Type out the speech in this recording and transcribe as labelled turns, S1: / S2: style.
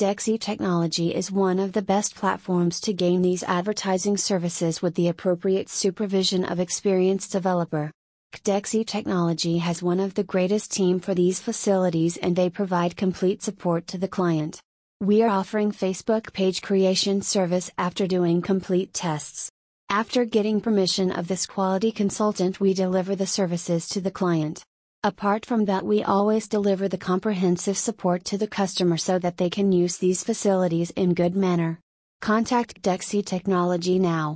S1: Qdexi Technology is one of the best platforms to gain these advertising services with the appropriate supervision of experienced developer. Qdexi Technology has one of the greatest team for these facilities and they provide complete support to the client. We are offering Facebook page creation service after doing complete tests. After getting permission of this quality consultant we deliver the services to the client. Apart from that, we always deliver the comprehensive support to the customer so that they can use these facilities in good manner. Contact Qdexi Technology now.